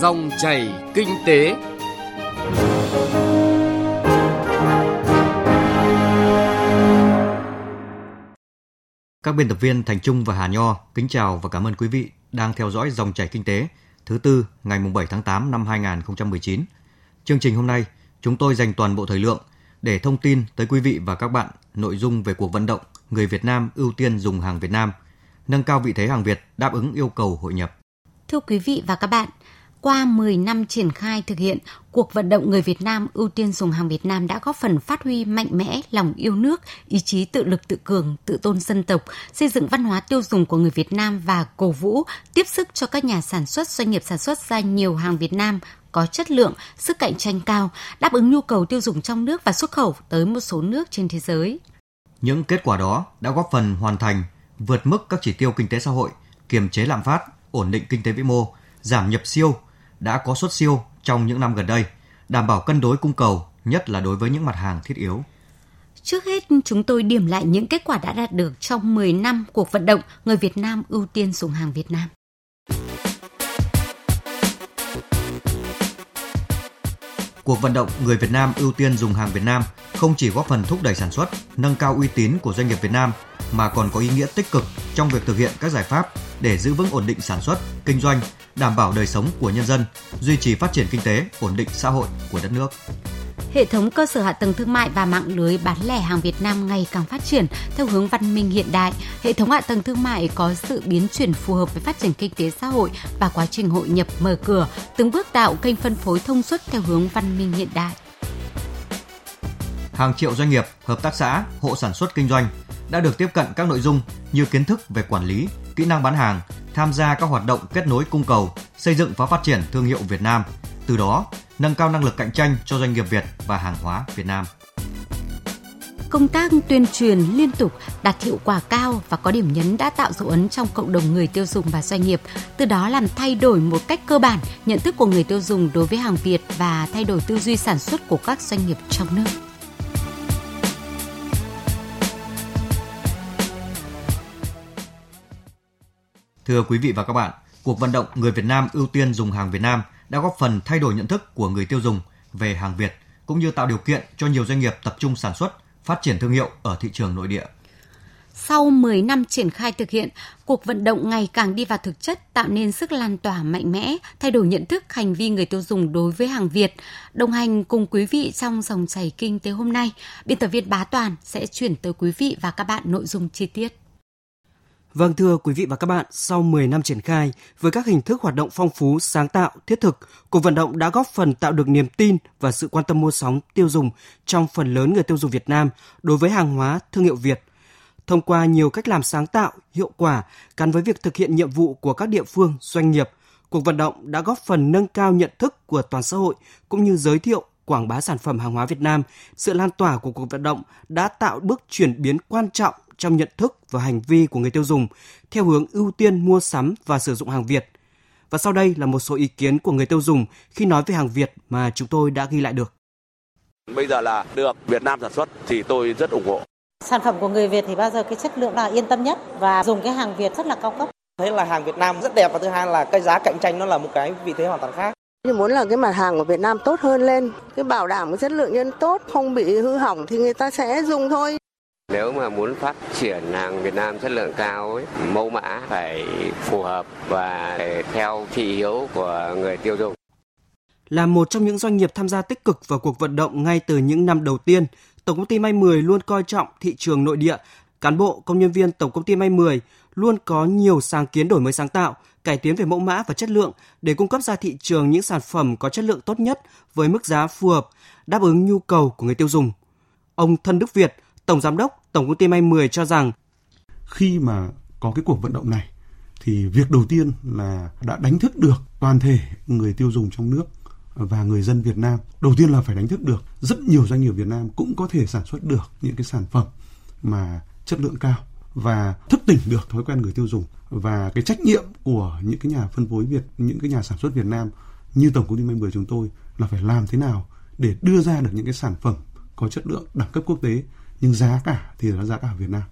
Dòng chảy kinh tế. Các biên tập viên Thành Trung và Hà Nho kính chào và cảm ơn quý vị đang theo dõi dòng chảy kinh tế thứ tư ngày 7 tháng 8 năm 2019. Chương trình hôm nay, chúng tôi dành toàn bộ thời lượng để thông tin tới quý vị và các bạn nội dung về cuộc vận động người Việt Nam ưu tiên dùng hàng Việt Nam, nâng cao vị thế hàng Việt đáp ứng yêu cầu hội nhập. Thưa quý vị và các bạn, qua 10 năm triển khai thực hiện, cuộc vận động người Việt Nam ưu tiên dùng hàng Việt Nam đã góp phần phát huy mạnh mẽ lòng yêu nước, ý chí tự lực tự cường, tự tôn dân tộc, xây dựng văn hóa tiêu dùng của người Việt Nam và cổ vũ, tiếp sức cho các nhà sản xuất doanh nghiệp sản xuất ra nhiều hàng Việt Nam có chất lượng, sức cạnh tranh cao, đáp ứng nhu cầu tiêu dùng trong nước và xuất khẩu tới một số nước trên thế giới. Những kết quả đó đã góp phần hoàn thành vượt mức các chỉ tiêu kinh tế xã hội, kiềm chế lạm phát, ổn định kinh tế vĩ mô, giảm nhập siêu, đã có xuất siêu trong những năm gần đây, đảm bảo cân đối cung cầu, nhất là đối với những mặt hàng thiết yếu. Trước hết, chúng tôi điểm lại những kết quả đã đạt được trong 10 năm cuộc vận động người Việt Nam ưu tiên dùng hàng Việt Nam. Cuộc vận động người Việt Nam ưu tiên dùng hàng Việt Nam không chỉ góp phần thúc đẩy sản xuất, nâng cao uy tín của doanh nghiệp Việt Nam mà còn có ý nghĩa tích cực trong việc thực hiện các giải pháp để giữ vững ổn định sản xuất, kinh doanh, đảm bảo đời sống của nhân dân, duy trì phát triển kinh tế, ổn định xã hội của đất nước. Hệ thống cơ sở hạ tầng thương mại và mạng lưới bán lẻ hàng Việt Nam ngày càng phát triển theo hướng văn minh hiện đại. Hệ thống hạ tầng thương mại có sự biến chuyển phù hợp với phát triển kinh tế xã hội và quá trình hội nhập mở cửa, từng bước tạo kênh phân phối thông suốt theo hướng văn minh hiện đại. Hàng triệu doanh nghiệp, hợp tác xã, hộ sản xuất kinh doanh đã được tiếp cận các nội dung như kiến thức về quản lý, kỹ năng bán hàng, tham gia các hoạt động kết nối cung cầu, xây dựng và phát triển thương hiệu Việt Nam. Từ đó, nâng cao năng lực cạnh tranh cho doanh nghiệp Việt và hàng hóa Việt Nam. Công tác tuyên truyền liên tục đạt hiệu quả cao và có điểm nhấn đã tạo dấu ấn trong cộng đồng người tiêu dùng và doanh nghiệp, từ đó làm thay đổi một cách cơ bản nhận thức của người tiêu dùng đối với hàng Việt và thay đổi tư duy sản xuất của các doanh nghiệp trong nước. Thưa quý vị và các bạn, cuộc vận động người Việt Nam ưu tiên dùng hàng Việt Nam đã góp phần thay đổi nhận thức của người tiêu dùng về hàng Việt cũng như tạo điều kiện cho nhiều doanh nghiệp tập trung sản xuất, phát triển thương hiệu ở thị trường nội địa. Sau 10 năm triển khai thực hiện, cuộc vận động ngày càng đi vào thực chất tạo nên sức lan tỏa mạnh mẽ, thay đổi nhận thức hành vi người tiêu dùng đối với hàng Việt. Đồng hành cùng quý vị trong dòng chảy kinh tế hôm nay, biên tập viên Bá Toàn sẽ chuyển tới quý vị và các bạn nội dung chi tiết. Vâng thưa quý vị và các bạn, sau 10 năm triển khai, với các hình thức hoạt động phong phú, sáng tạo, thiết thực, cuộc vận động đã góp phần tạo được niềm tin và sự quan tâm mua sắm tiêu dùng trong phần lớn người tiêu dùng Việt Nam đối với hàng hóa thương hiệu Việt. Thông qua nhiều cách làm sáng tạo, hiệu quả gắn với việc thực hiện nhiệm vụ của các địa phương, doanh nghiệp, cuộc vận động đã góp phần nâng cao nhận thức của toàn xã hội cũng như giới thiệu quảng bá sản phẩm hàng hóa Việt Nam. Sự lan tỏa của cuộc vận động đã tạo bước chuyển biến quan trọng trong nhận thức và hành vi của người tiêu dùng theo hướng ưu tiên mua sắm và sử dụng hàng Việt. Và sau đây là một số ý kiến của người tiêu dùng khi nói về hàng Việt mà chúng tôi đã ghi lại được. Bây giờ là được Việt Nam sản xuất thì tôi rất ủng hộ. Sản phẩm của người Việt thì bao giờ cái chất lượng là yên tâm nhất và dùng cái hàng Việt rất là cao cấp. Thấy là hàng Việt Nam rất đẹp và thứ hai là cái giá cạnh tranh nó là một cái vị thế hoàn toàn khác. Thì muốn là cái mặt hàng của Việt Nam tốt hơn lên, cái bảo đảm cái chất lượng nhân tốt, không bị hư hỏng thì người ta sẽ dùng thôi. Nếu mà muốn phát triển hàng Việt Nam chất lượng cao ấy, mẫu mã phải phù hợp và theo thị hiếu của người tiêu dùng. Là một trong những doanh nghiệp tham gia tích cực vào cuộc vận động ngay từ những năm đầu tiên, Tổng công ty May 10 luôn coi trọng thị trường nội địa. Cán bộ, công nhân viên Tổng công ty May 10 luôn có nhiều sáng kiến đổi mới sáng tạo, cải tiến về mẫu mã và chất lượng để cung cấp ra thị trường những sản phẩm có chất lượng tốt nhất với mức giá phù hợp, đáp ứng nhu cầu của người tiêu dùng. Ông Thân Đức Việt, Tổng Giám đốc Tổng công ty May 10 cho rằng khi mà có cái cuộc vận động này thì việc đầu tiên là đã đánh thức được toàn thể người tiêu dùng trong nước và người dân Việt Nam. Đầu tiên là phải đánh thức được rất nhiều doanh nghiệp Việt Nam cũng có thể sản xuất được những cái sản phẩm mà chất lượng cao và thức tỉnh được thói quen người tiêu dùng và cái trách nhiệm của những cái nhà phân phối Việt, những cái nhà sản xuất Việt Nam như tổng công ty May 10 chúng tôi là phải làm thế nào để đưa ra được những cái sản phẩm có chất lượng đẳng cấp quốc tế nhưng giá cả thì là giá cả Việt Nam.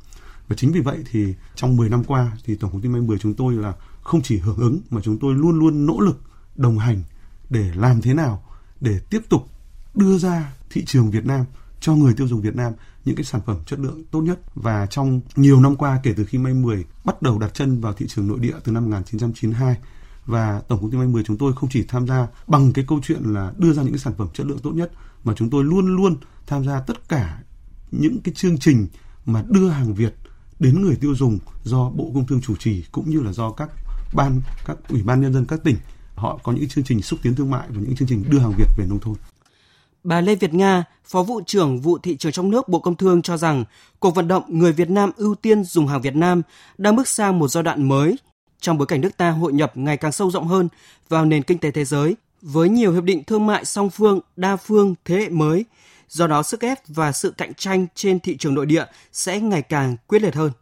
Và chính vì vậy thì trong 10 năm qua thì tổng công ty May 10 chúng tôi là không chỉ hưởng ứng mà chúng tôi luôn luôn nỗ lực đồng hành để làm thế nào để tiếp tục đưa ra thị trường Việt Nam cho người tiêu dùng Việt Nam những cái sản phẩm chất lượng tốt nhất và trong nhiều năm qua, kể từ khi May 10 bắt đầu đặt chân vào thị trường nội địa từ năm 1992 và tổng công ty May 10 chúng tôi không chỉ tham gia bằng cái câu chuyện là đưa ra những cái sản phẩm chất lượng tốt nhất, mà chúng tôi luôn luôn tham gia tất cả những cái chương trình mà đưa hàng Việt đến người tiêu dùng do Bộ Công Thương chủ trì cũng như là do các ban các ủy ban nhân dân các tỉnh họ có những chương trình xúc tiến thương mại và những chương trình đưa hàng Việt về nông thôn. Bà Lê Việt Nga, Phó vụ trưởng vụ thị trường trong nước Bộ Công Thương cho rằng cuộc vận động người Việt Nam ưu tiên dùng hàng Việt Nam đang bước sang một giai đoạn mới trong bối cảnh nước ta hội nhập ngày càng sâu rộng hơn vào nền kinh tế thế giới với nhiều hiệp định thương mại song phương, đa phương thế hệ mới. Do đó sức ép và sự cạnh tranh trên thị trường nội địa sẽ ngày càng quyết liệt hơn.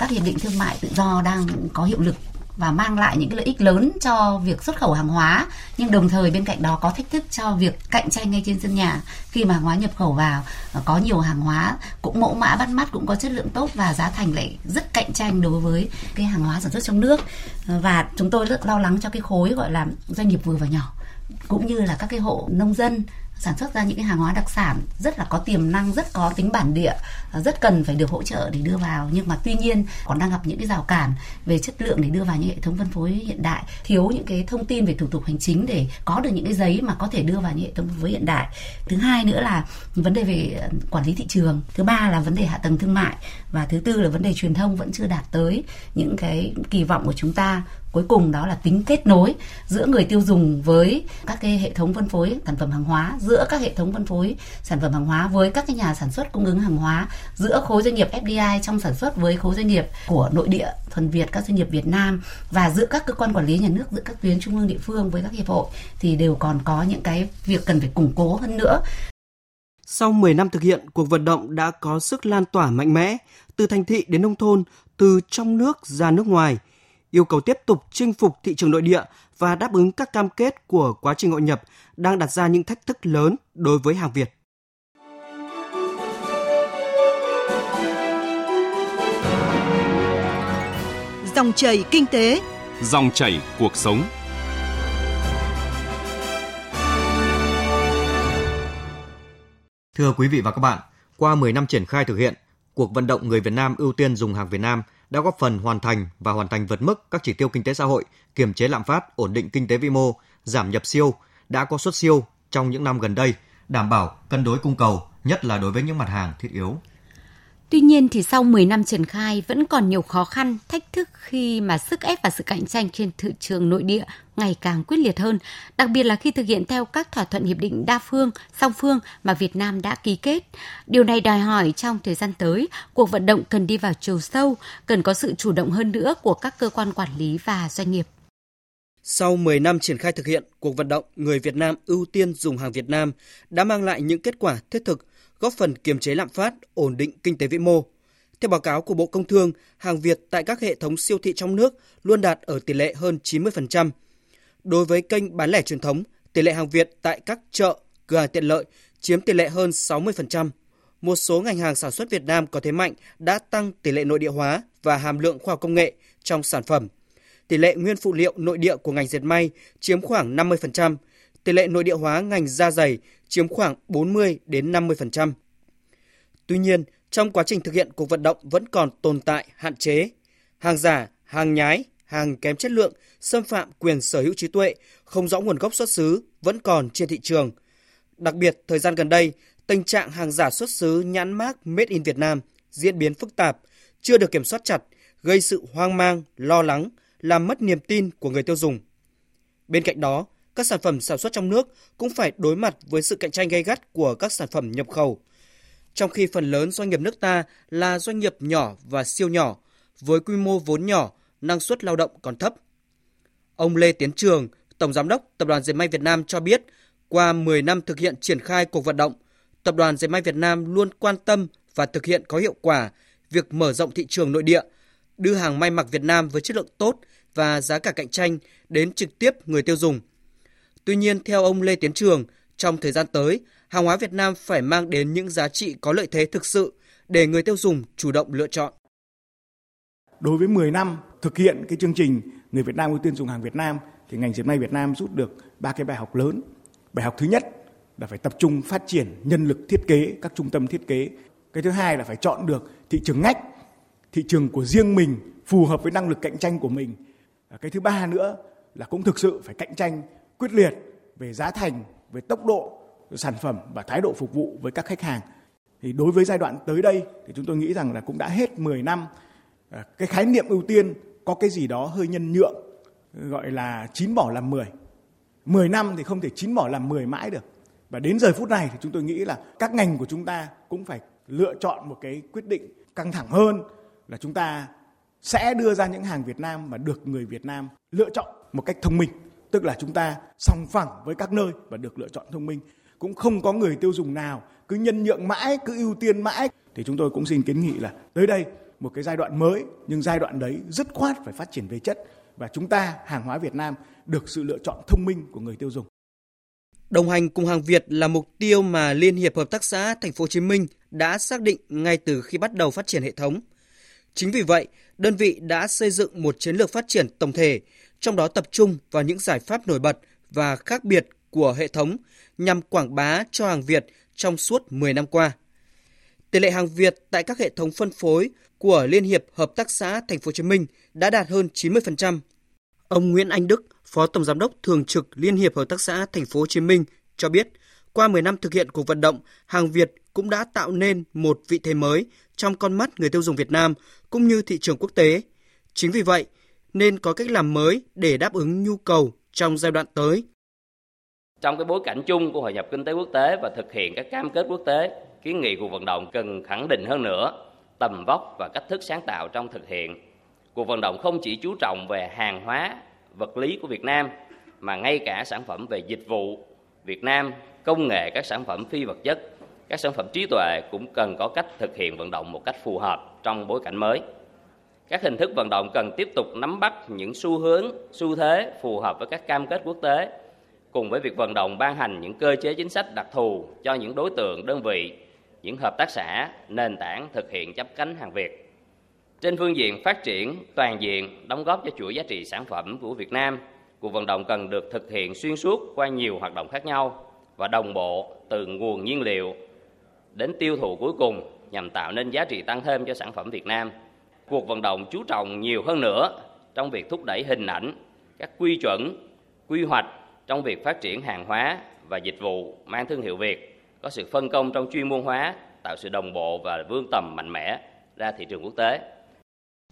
Các hiệp định thương mại tự do đang có hiệu lực và mang lại những cái lợi ích lớn cho việc xuất khẩu hàng hóa, nhưng đồng thời bên cạnh đó có thách thức cho việc cạnh tranh ngay trên sân nhà khi mà hàng hóa nhập khẩu vào, có nhiều hàng hóa cũng mẫu mã, bắt mắt, cũng có chất lượng tốt và giá thành lại rất cạnh tranh đối với cái hàng hóa sản xuất trong nước và chúng tôi rất lo lắng cho cái khối gọi là doanh nghiệp vừa và nhỏ, cũng như là các cái hộ nông dân sản xuất ra những cái hàng hóa đặc sản rất là có tiềm năng, rất có tính bản địa à, rất cần phải được hỗ trợ để đưa vào. Nhưng mà tuy nhiên, còn đang gặp những cái rào cản về chất lượng để đưa vào những hệ thống phân phối hiện đại. Thiếu những cái thông tin về thủ tục hành chính để có được những cái giấy mà có thể đưa vào những hệ thống phân phối hiện đại. Thứ hai nữa là vấn đề về à, quản lý thị trường. Thứ ba là vấn đề hạ tầng thương mại. Và thứ tư là vấn đề truyền thông vẫn chưa đạt tới những cái kỳ vọng của chúng ta cuối cùng đó là tính kết nối giữa người tiêu dùng với các cái hệ thống phân phối sản phẩm hàng hóa giữa các hệ thống phân phối sản phẩm hàng hóa với các cái nhà sản xuất cung ứng hàng hóa giữa khối doanh nghiệp FDI trong sản xuất với khối doanh nghiệp của nội địa thuần Việt các doanh nghiệp Việt Nam và giữa các cơ quan quản lý nhà nước giữa các tuyến trung ương địa phương với các hiệp hội thì đều còn có những cái việc cần phải củng cố hơn nữa. Sau 10 năm thực hiện, cuộc vận động đã có sức lan tỏa mạnh mẽ, từ thành thị đến nông thôn, từ trong nước ra nước ngoài – yêu cầu tiếp tục chinh phục thị trường nội địa và đáp ứng các cam kết của quá trình hội nhập đang đặt ra những thách thức lớn đối với hàng Việt. Dòng chảy kinh tế, dòng chảy cuộc sống. Thưa quý vị và các bạn, qua 10 năm triển khai thực hiện, cuộc vận động người Việt Nam ưu tiên dùng hàng Việt Nam – đã góp phần hoàn thành và hoàn thành vượt mức các chỉ tiêu kinh tế xã hội, kiềm chế lạm phát, ổn định kinh tế vĩ mô, giảm nhập siêu, đã có xuất siêu trong những năm gần đây, đảm bảo cân đối cung cầu, nhất là đối với những mặt hàng thiết yếu. Tuy nhiên thì sau 10 năm triển khai vẫn còn nhiều khó khăn, thách thức khi mà sức ép và sự cạnh tranh trên thị trường nội địa ngày càng quyết liệt hơn, đặc biệt là khi thực hiện theo các thỏa thuận hiệp định đa phương, song phương mà Việt Nam đã ký kết. Điều này đòi hỏi trong thời gian tới, cuộc vận động cần đi vào chiều sâu, cần có sự chủ động hơn nữa của các cơ quan quản lý và doanh nghiệp. Sau 10 năm triển khai thực hiện, cuộc vận động người Việt Nam ưu tiên dùng hàng Việt Nam đã mang lại những kết quả thiết thực góp phần kiềm chế lạm phát, ổn định kinh tế vĩ mô. Theo báo cáo của Bộ Công Thương, hàng Việt tại các hệ thống siêu thị trong nước luôn đạt ở tỷ lệ hơn 90%. Đối với kênh bán lẻ truyền thống, tỷ lệ hàng Việt tại các chợ, cửa hàng tiện lợi chiếm tỷ lệ hơn 60%. Một số ngành hàng sản xuất Việt Nam có thế mạnh đã tăng tỷ lệ nội địa hóa và hàm lượng khoa học công nghệ trong sản phẩm. Tỷ lệ nguyên phụ liệu nội địa của ngành dệt may chiếm khoảng 50%, tỷ lệ nội địa hóa ngành da dày chiếm khoảng 40 đến 50%. Tuy nhiên, trong quá trình thực hiện cuộc vận động vẫn còn tồn tại hạn chế. Hàng giả, hàng nhái, hàng kém chất lượng, xâm phạm quyền sở hữu trí tuệ, không rõ nguồn gốc xuất xứ vẫn còn trên thị trường. Đặc biệt, thời gian gần đây, tình trạng hàng giả xuất xứ nhãn mác Made in Việt Nam diễn biến phức tạp, chưa được kiểm soát chặt, gây sự hoang mang, lo lắng, làm mất niềm tin của người tiêu dùng. Bên cạnh đó, các sản phẩm sản xuất trong nước cũng phải đối mặt với sự cạnh tranh gay gắt của các sản phẩm nhập khẩu. Trong khi phần lớn doanh nghiệp nước ta là doanh nghiệp nhỏ và siêu nhỏ, với quy mô vốn nhỏ, năng suất lao động còn thấp. Ông Lê Tiến Trường, Tổng Giám đốc Tập đoàn Dệt may Việt Nam cho biết, qua 10 năm thực hiện triển khai cuộc vận động, Tập đoàn Dệt may Việt Nam luôn quan tâm và thực hiện có hiệu quả việc mở rộng thị trường nội địa, đưa hàng may mặc Việt Nam với chất lượng tốt và giá cả cạnh tranh đến trực tiếp người tiêu dùng. Tuy nhiên, theo ông Lê Tiến Trường, trong thời gian tới, hàng hóa Việt Nam phải mang đến những giá trị có lợi thế thực sự để người tiêu dùng chủ động lựa chọn. Đối với 10 năm thực hiện cái chương trình người Việt Nam ưu tiên dùng hàng Việt Nam thì ngành dệt may Việt Nam rút được ba cái bài học lớn. Bài học thứ nhất là phải tập trung phát triển nhân lực thiết kế, các trung tâm thiết kế. Cái thứ hai là phải chọn được thị trường ngách, thị trường của riêng mình phù hợp với năng lực cạnh tranh của mình. Cái thứ ba nữa là cũng thực sự phải cạnh tranh quyết liệt về giá thành, về tốc độ sản phẩm và thái độ phục vụ với các khách hàng. Thì đối với giai đoạn tới đây thì chúng tôi nghĩ rằng là cũng đã hết 10 năm à, cái khái niệm ưu tiên có cái gì đó hơi nhân nhượng gọi là chín bỏ làm 10. 10 năm thì không thể chín bỏ làm 10 mãi được. Và đến giờ phút này thì chúng tôi nghĩ là các ngành của chúng ta cũng phải lựa chọn một cái quyết định căng thẳng hơn là chúng ta sẽ đưa ra những hàng Việt Nam mà được người Việt Nam lựa chọn một cách thông minh. Tức là chúng ta song phẳng với các nơi và được lựa chọn thông minh. Cũng không có người tiêu dùng nào cứ nhân nhượng mãi, cứ ưu tiên mãi. Thì chúng tôi cũng xin kiến nghị là tới đây một cái giai đoạn mới nhưng giai đoạn đấy dứt khoát phải phát triển về chất và chúng ta hàng hóa Việt Nam được sự lựa chọn thông minh của người tiêu dùng. Đồng hành cùng hàng Việt là mục tiêu mà Liên hiệp hợp tác xã Thành phố Hồ Chí Minh đã xác định ngay từ khi bắt đầu phát triển hệ thống. Chính vì vậy, đơn vị đã xây dựng một chiến lược phát triển tổng thể, trong đó tập trung vào những giải pháp nổi bật và khác biệt của hệ thống nhằm quảng bá cho hàng Việt trong suốt 10 năm qua. Tỷ lệ hàng Việt tại các hệ thống phân phối của Liên hiệp Hợp tác xã Thành phố Hồ Chí Minh đã đạt hơn 90%. Ông Nguyễn Anh Đức, Phó Tổng giám đốc thường trực Liên hiệp Hợp tác xã Thành phố Hồ Chí Minh cho biết, qua 10 năm thực hiện cuộc vận động, hàng Việt cũng đã tạo nên một vị thế mới trong con mắt người tiêu dùng Việt Nam cũng như thị trường quốc tế. Chính vì vậy, nên có cách làm mới để đáp ứng nhu cầu trong giai đoạn tới. Trong cái bối cảnh chung của hội nhập kinh tế quốc tế và thực hiện các cam kết quốc tế, kiến nghị cuộc vận động cần khẳng định hơn nữa tầm vóc và cách thức sáng tạo trong thực hiện. Cuộc vận động không chỉ chú trọng về hàng hóa, vật lý của Việt Nam mà ngay cả sản phẩm về dịch vụ Việt Nam, công nghệ các sản phẩm phi vật chất, các sản phẩm trí tuệ cũng cần có cách thực hiện vận động một cách phù hợp trong bối cảnh mới. Các hình thức vận động cần tiếp tục nắm bắt những xu hướng, xu thế phù hợp với các cam kết quốc tế, cùng với việc vận động ban hành những cơ chế chính sách đặc thù cho những đối tượng, đơn vị, những hợp tác xã, nền tảng thực hiện chấp cánh hàng Việt. Trên phương diện phát triển toàn diện, đóng góp cho chuỗi giá trị sản phẩm của Việt Nam, cuộc vận động cần được thực hiện xuyên suốt qua nhiều hoạt động khác nhau và đồng bộ từ nguồn nhiên liệu đến tiêu thụ cuối cùng nhằm tạo nên giá trị tăng thêm cho sản phẩm Việt Nam. Cuộc vận động chú trọng nhiều hơn nữa trong việc thúc đẩy hình ảnh, các quy chuẩn, quy hoạch trong việc phát triển hàng hóa và dịch vụ mang thương hiệu Việt, có sự phân công trong chuyên môn hóa, tạo sự đồng bộ và vươn tầm mạnh mẽ ra thị trường quốc tế.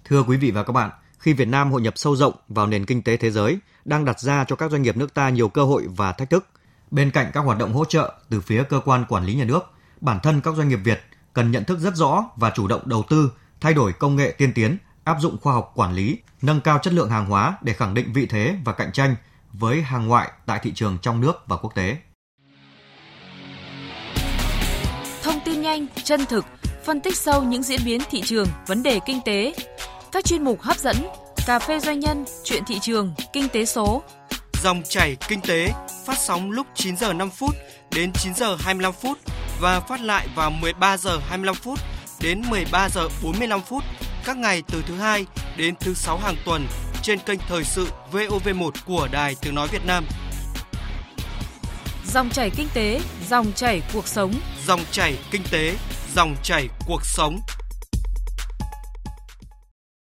Thưa quý vị và các bạn, khi Việt Nam hội nhập sâu rộng vào nền kinh tế thế giới, đang đặt ra cho các doanh nghiệp nước ta nhiều cơ hội và thách thức. Bên cạnh các hoạt động hỗ trợ từ phía cơ quan quản lý nhà nước, bản thân các doanh nghiệp Việt cần nhận thức rất rõ và chủ động đầu tư, thay đổi công nghệ tiên tiến, áp dụng khoa học quản lý, nâng cao chất lượng hàng hóa để khẳng định vị thế và cạnh tranh với hàng ngoại tại thị trường trong nước và quốc tế. Thông tin nhanh, chân thực, phân tích sâu những diễn biến thị trường, vấn đề kinh tế. Các chuyên mục hấp dẫn, cà phê doanh nhân, chuyện thị trường, kinh tế số. Dòng chảy kinh tế phát sóng lúc 9 giờ 5 phút đến 9 giờ 25 phút và phát lại vào 13 giờ 25 phút đến 13 giờ 45 phút các ngày từ thứ hai đến thứ sáu hàng tuần trên kênh thời sự VOV1 của Đài Tiếng nói Việt Nam. Dòng chảy kinh tế, dòng chảy cuộc sống. Dòng chảy kinh tế, dòng chảy cuộc sống.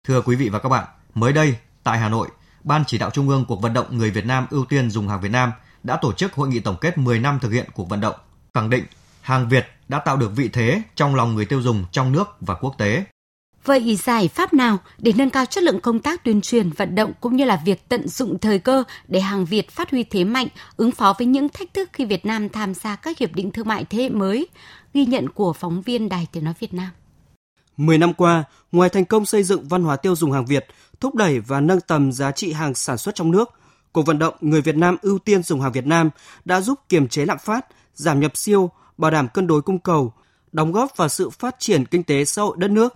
Thưa quý vị và các bạn, mới đây tại Hà Nội, Ban chỉ đạo Trung ương cuộc vận động người Việt Nam ưu tiên dùng hàng Việt Nam đã tổ chức hội nghị tổng kết 10 năm thực hiện cuộc vận động, khẳng định hàng Việt đã tạo được vị thế trong lòng người tiêu dùng trong nước và quốc tế. Vậy giải pháp nào để nâng cao chất lượng công tác tuyên truyền, vận động cũng như là việc tận dụng thời cơ để hàng Việt phát huy thế mạnh, ứng phó với những thách thức khi Việt Nam tham gia các hiệp định thương mại thế hệ mới? Ghi nhận của phóng viên Đài Tiếng Nói Việt Nam. 10 năm qua, ngoài thành công xây dựng văn hóa tiêu dùng hàng Việt, thúc đẩy và nâng tầm giá trị hàng sản xuất trong nước, cuộc vận động người Việt Nam ưu tiên dùng hàng Việt Nam đã giúp kiềm chế lạm phát, giảm nhập siêu, bảo đảm cân đối cung cầu, đóng góp vào sự phát triển kinh tế xã hội đất nước.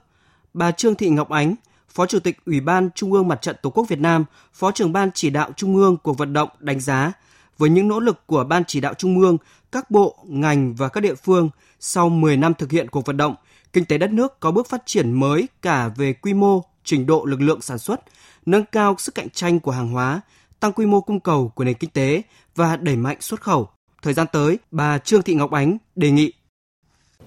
Bà Trương Thị Ngọc Ánh, Phó Chủ tịch Ủy ban Trung ương Mặt trận Tổ quốc Việt Nam, Phó trưởng Ban chỉ đạo Trung ương cuộc vận động đánh giá với những nỗ lực của Ban chỉ đạo Trung ương, các bộ, ngành và các địa phương sau 10 năm thực hiện cuộc vận động, kinh tế đất nước có bước phát triển mới cả về quy mô, trình độ lực lượng sản xuất, nâng cao sức cạnh tranh của hàng hóa, tăng quy mô cung cầu của nền kinh tế và đẩy mạnh xuất khẩu. Thời gian tới, bà Trương Thị Ngọc Ánh đề nghị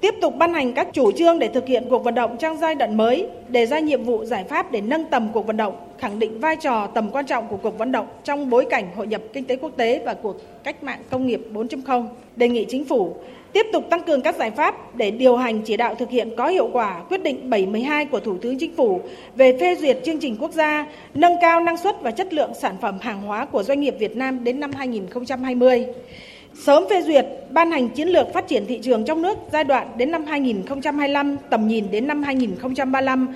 tiếp tục ban hành các chủ trương để thực hiện cuộc vận động trong giai đoạn mới, đề ra nhiệm vụ giải pháp để nâng tầm cuộc vận động, khẳng định vai trò tầm quan trọng của cuộc vận động trong bối cảnh hội nhập kinh tế quốc tế và cuộc cách mạng công nghiệp 4.0. Đề nghị chính phủ tiếp tục tăng cường các giải pháp để điều hành chỉ đạo thực hiện có hiệu quả quyết định 712 của Thủ tướng Chính phủ về phê duyệt chương trình quốc gia nâng cao năng suất và chất lượng sản phẩm hàng hóa của doanh nghiệp Việt Nam đến năm 2020 sớm phê duyệt, ban hành chiến lược phát triển thị trường trong nước giai đoạn đến năm 2025, tầm nhìn đến năm 2035,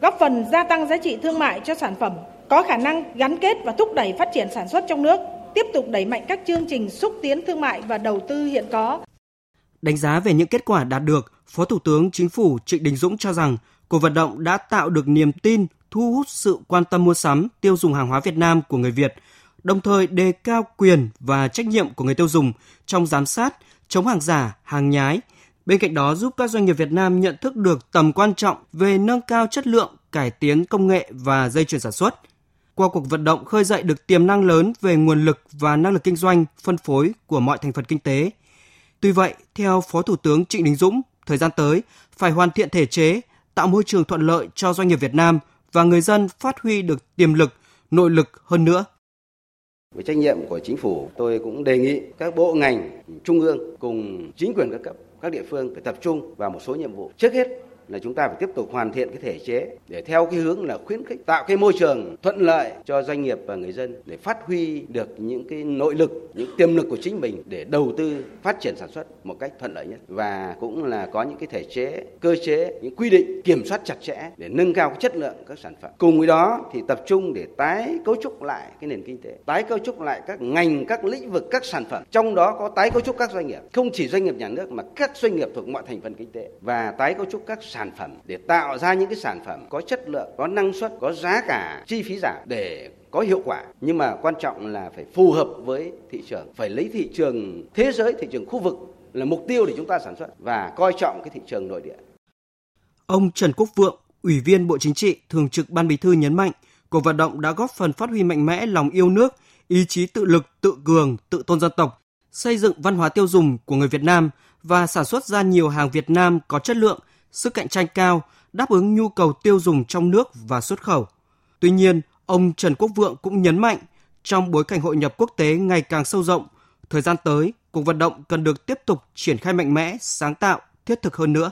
góp phần gia tăng giá trị thương mại cho sản phẩm, có khả năng gắn kết và thúc đẩy phát triển sản xuất trong nước, tiếp tục đẩy mạnh các chương trình xúc tiến thương mại và đầu tư hiện có. Đánh giá về những kết quả đạt được, Phó Thủ tướng Chính phủ Trịnh Đình Dũng cho rằng cuộc vận động đã tạo được niềm tin, thu hút sự quan tâm mua sắm, tiêu dùng hàng hóa Việt Nam của người Việt – đồng thời đề cao quyền và trách nhiệm của người tiêu dùng trong giám sát, chống hàng giả, hàng nhái. Bên cạnh đó giúp các doanh nghiệp Việt Nam nhận thức được tầm quan trọng về nâng cao chất lượng, cải tiến công nghệ và dây chuyền sản xuất. Qua cuộc vận động khơi dậy được tiềm năng lớn về nguồn lực và năng lực kinh doanh, phân phối của mọi thành phần kinh tế. Tuy vậy, theo Phó Thủ tướng Trịnh Đình Dũng, thời gian tới phải hoàn thiện thể chế, tạo môi trường thuận lợi cho doanh nghiệp Việt Nam và người dân phát huy được tiềm lực, nội lực hơn nữa. Với trách nhiệm của chính phủ, tôi cũng đề nghị các bộ ngành trung ương cùng chính quyền các cấp, các địa phương phải tập trung vào một số nhiệm vụ. Trước hết là chúng ta phải tiếp tục hoàn thiện cái thể chế để theo cái hướng là khuyến khích tạo cái môi trường thuận lợi cho doanh nghiệp và người dân để phát huy được những cái nội lực, những tiềm lực của chính mình để đầu tư phát triển sản xuất một cách thuận lợi nhất và cũng là có những cái thể chế, cơ chế, những quy định kiểm soát chặt chẽ để nâng cao cái chất lượng các sản phẩm. Cùng với đó thì tập trung để tái cấu trúc lại cái nền kinh tế, tái cấu trúc lại các ngành, các lĩnh vực, các sản phẩm. Trong đó có tái cấu trúc các doanh nghiệp, không chỉ doanh nghiệp nhà nước mà các doanh nghiệp thuộc mọi thành phần kinh tế và tái cấu trúc các sản phẩm để tạo ra những cái sản phẩm có chất lượng, có năng suất, có giá cả, chi phí giảm để có hiệu quả. Nhưng mà quan trọng là phải phù hợp với thị trường phải lấy thị trường thế giới thị trường khu vực là mục tiêu để chúng ta sản xuất và coi trọng cái thị trường nội địa. Ông Trần Quốc Vượng ủy viên Bộ Chính trị thường trực Ban Bí thư nhấn mạnh cuộc vận động đã góp phần phát huy mạnh mẽ lòng yêu nước ý chí tự lực tự cường tự tôn dân tộc xây dựng văn hóa tiêu dùng của người Việt Nam và sản xuất ra nhiều hàng Việt Nam có chất lượng sức cạnh tranh cao, đáp ứng nhu cầu tiêu dùng trong nước và xuất khẩu. Tuy nhiên, ông Trần Quốc Vượng cũng nhấn mạnh, trong bối cảnh hội nhập quốc tế ngày càng sâu rộng, thời gian tới, cuộc vận động cần được tiếp tục triển khai mạnh mẽ, sáng tạo, thiết thực hơn nữa.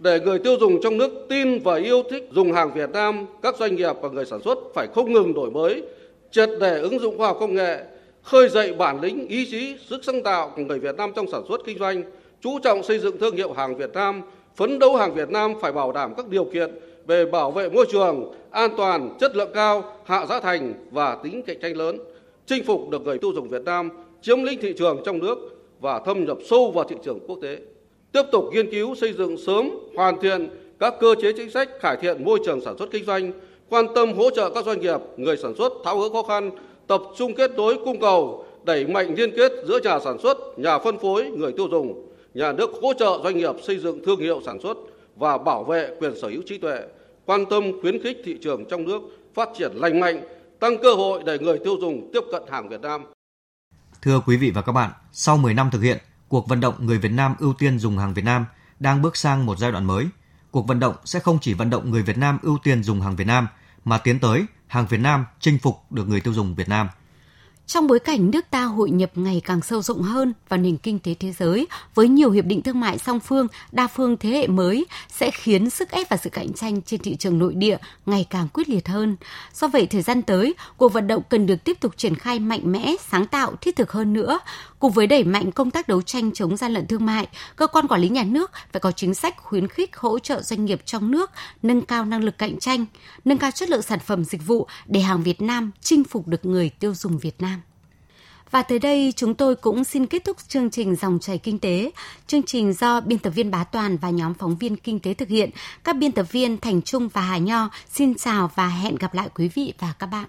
Để người tiêu dùng trong nước tin và yêu thích dùng hàng Việt Nam, các doanh nghiệp và người sản xuất phải không ngừng đổi mới, triệt để ứng dụng khoa học công nghệ, khơi dậy bản lĩnh, ý chí, sức sáng tạo của người Việt Nam trong sản xuất kinh doanh, chú trọng xây dựng thương hiệu hàng Việt Nam, phấn đấu hàng Việt Nam phải bảo đảm các điều kiện về bảo vệ môi trường, an toàn, chất lượng cao, hạ giá thành và tính cạnh tranh lớn, chinh phục được người tiêu dùng Việt Nam, chiếm lĩnh thị trường trong nước và thâm nhập sâu vào thị trường quốc tế. Tiếp tục nghiên cứu xây dựng sớm, hoàn thiện các cơ chế chính sách cải thiện môi trường sản xuất kinh doanh, quan tâm hỗ trợ các doanh nghiệp, người sản xuất tháo gỡ khó khăn, tập trung kết nối cung cầu, đẩy mạnh liên kết giữa nhà sản xuất, nhà phân phối, người tiêu dùng, nhà nước hỗ trợ doanh nghiệp xây dựng thương hiệu sản xuất và bảo vệ quyền sở hữu trí tuệ, quan tâm khuyến khích thị trường trong nước phát triển lành mạnh, tăng cơ hội để người tiêu dùng tiếp cận hàng Việt Nam. Thưa quý vị và các bạn, sau 10 năm thực hiện, cuộc vận động người Việt Nam ưu tiên dùng hàng Việt Nam đang bước sang một giai đoạn mới. Cuộc vận động sẽ không chỉ vận động người Việt Nam ưu tiên dùng hàng Việt Nam mà tiến tới hàng Việt Nam chinh phục được người tiêu dùng Việt Nam. Trong bối cảnh nước ta hội nhập ngày càng sâu rộng hơn vào nền kinh tế thế giới với nhiều hiệp định thương mại song phương, đa phương thế hệ mới sẽ khiến sức ép và sự cạnh tranh trên thị trường nội địa ngày càng quyết liệt hơn. Do vậy, thời gian tới, cuộc vận động cần được tiếp tục triển khai mạnh mẽ, sáng tạo, thiết thực hơn nữa. Cùng với đẩy mạnh công tác đấu tranh chống gian lận thương mại, cơ quan quản lý nhà nước phải có chính sách khuyến khích hỗ trợ doanh nghiệp trong nước nâng cao năng lực cạnh tranh, nâng cao chất lượng sản phẩm dịch vụ để hàng Việt Nam chinh phục được người tiêu dùng Việt Nam. Và tới đây chúng tôi cũng xin kết thúc chương trình Dòng chảy kinh tế. Chương trình do biên tập viên Bá Toàn và nhóm phóng viên kinh tế thực hiện. Các biên tập viên Thành Trung và Hà Nho xin chào và hẹn gặp lại quý vị và các bạn.